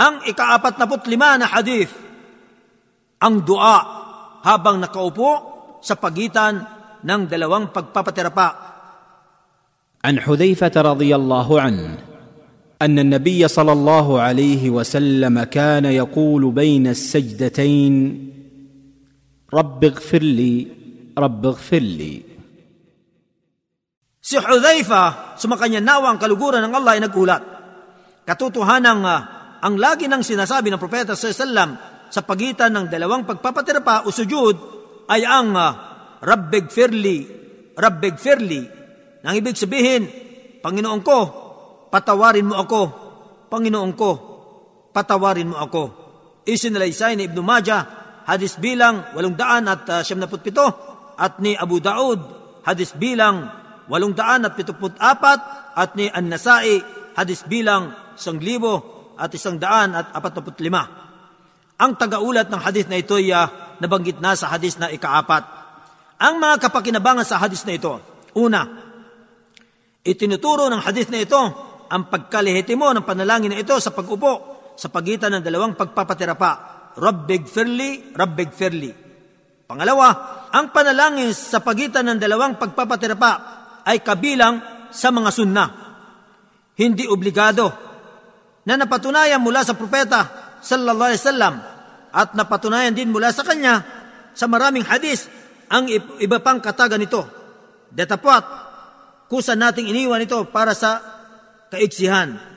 Ang ikaapat na lima na hadith, ang dua habang nakaupo sa pagitan ng dalawang pagpapatirapa. عن حذيفة رضي الله عنه أن النبي صلى الله عليه وسلم كان يقول بين السجدتين رب اغفر لي رب اغفر لي Si Hudhaifa, sumakanya nawa ang kaluguran ng Allah ay nagulat. Katotohanan uh, ang lagi nang sinasabi ng Propeta sallallahu sa pagitan ng dalawang pagpapatirapa o sujud ay ang uh, Rabbig Firli, Rabbig Firli. Nang ibig sabihin, Panginoon ko, patawarin mo ako. Panginoon ko, patawarin mo ako. Isinalaysay ni Ibn Majah, hadis bilang 800 at uh, 77 at ni Abu Daud, hadis bilang walong daan at pituput apat at ni An-Nasai hadis bilang isang libo at isang daan at apat lima. Ang tagaulat ng hadis na ito ay uh, nabanggit na sa hadis na ikaapat. Ang mga kapakinabangan sa hadis na ito, una, itinuturo ng hadis na ito ang pagkalihitimo ng panalangin na ito sa pag-upo sa pagitan ng dalawang pagpapatirapa, Rabbig Firli, Rabbig Firli. Pangalawa, ang panalangin sa pagitan ng dalawang pagpapatirapa ay kabilang sa mga sunna. Hindi obligado na napatunayan mula sa propeta sallallahu alaihi wasallam at napatunayan din mula sa kanya sa maraming hadis ang iba pang kataga nito. Datapwat, kusa nating iniwan ito para sa kaiksihan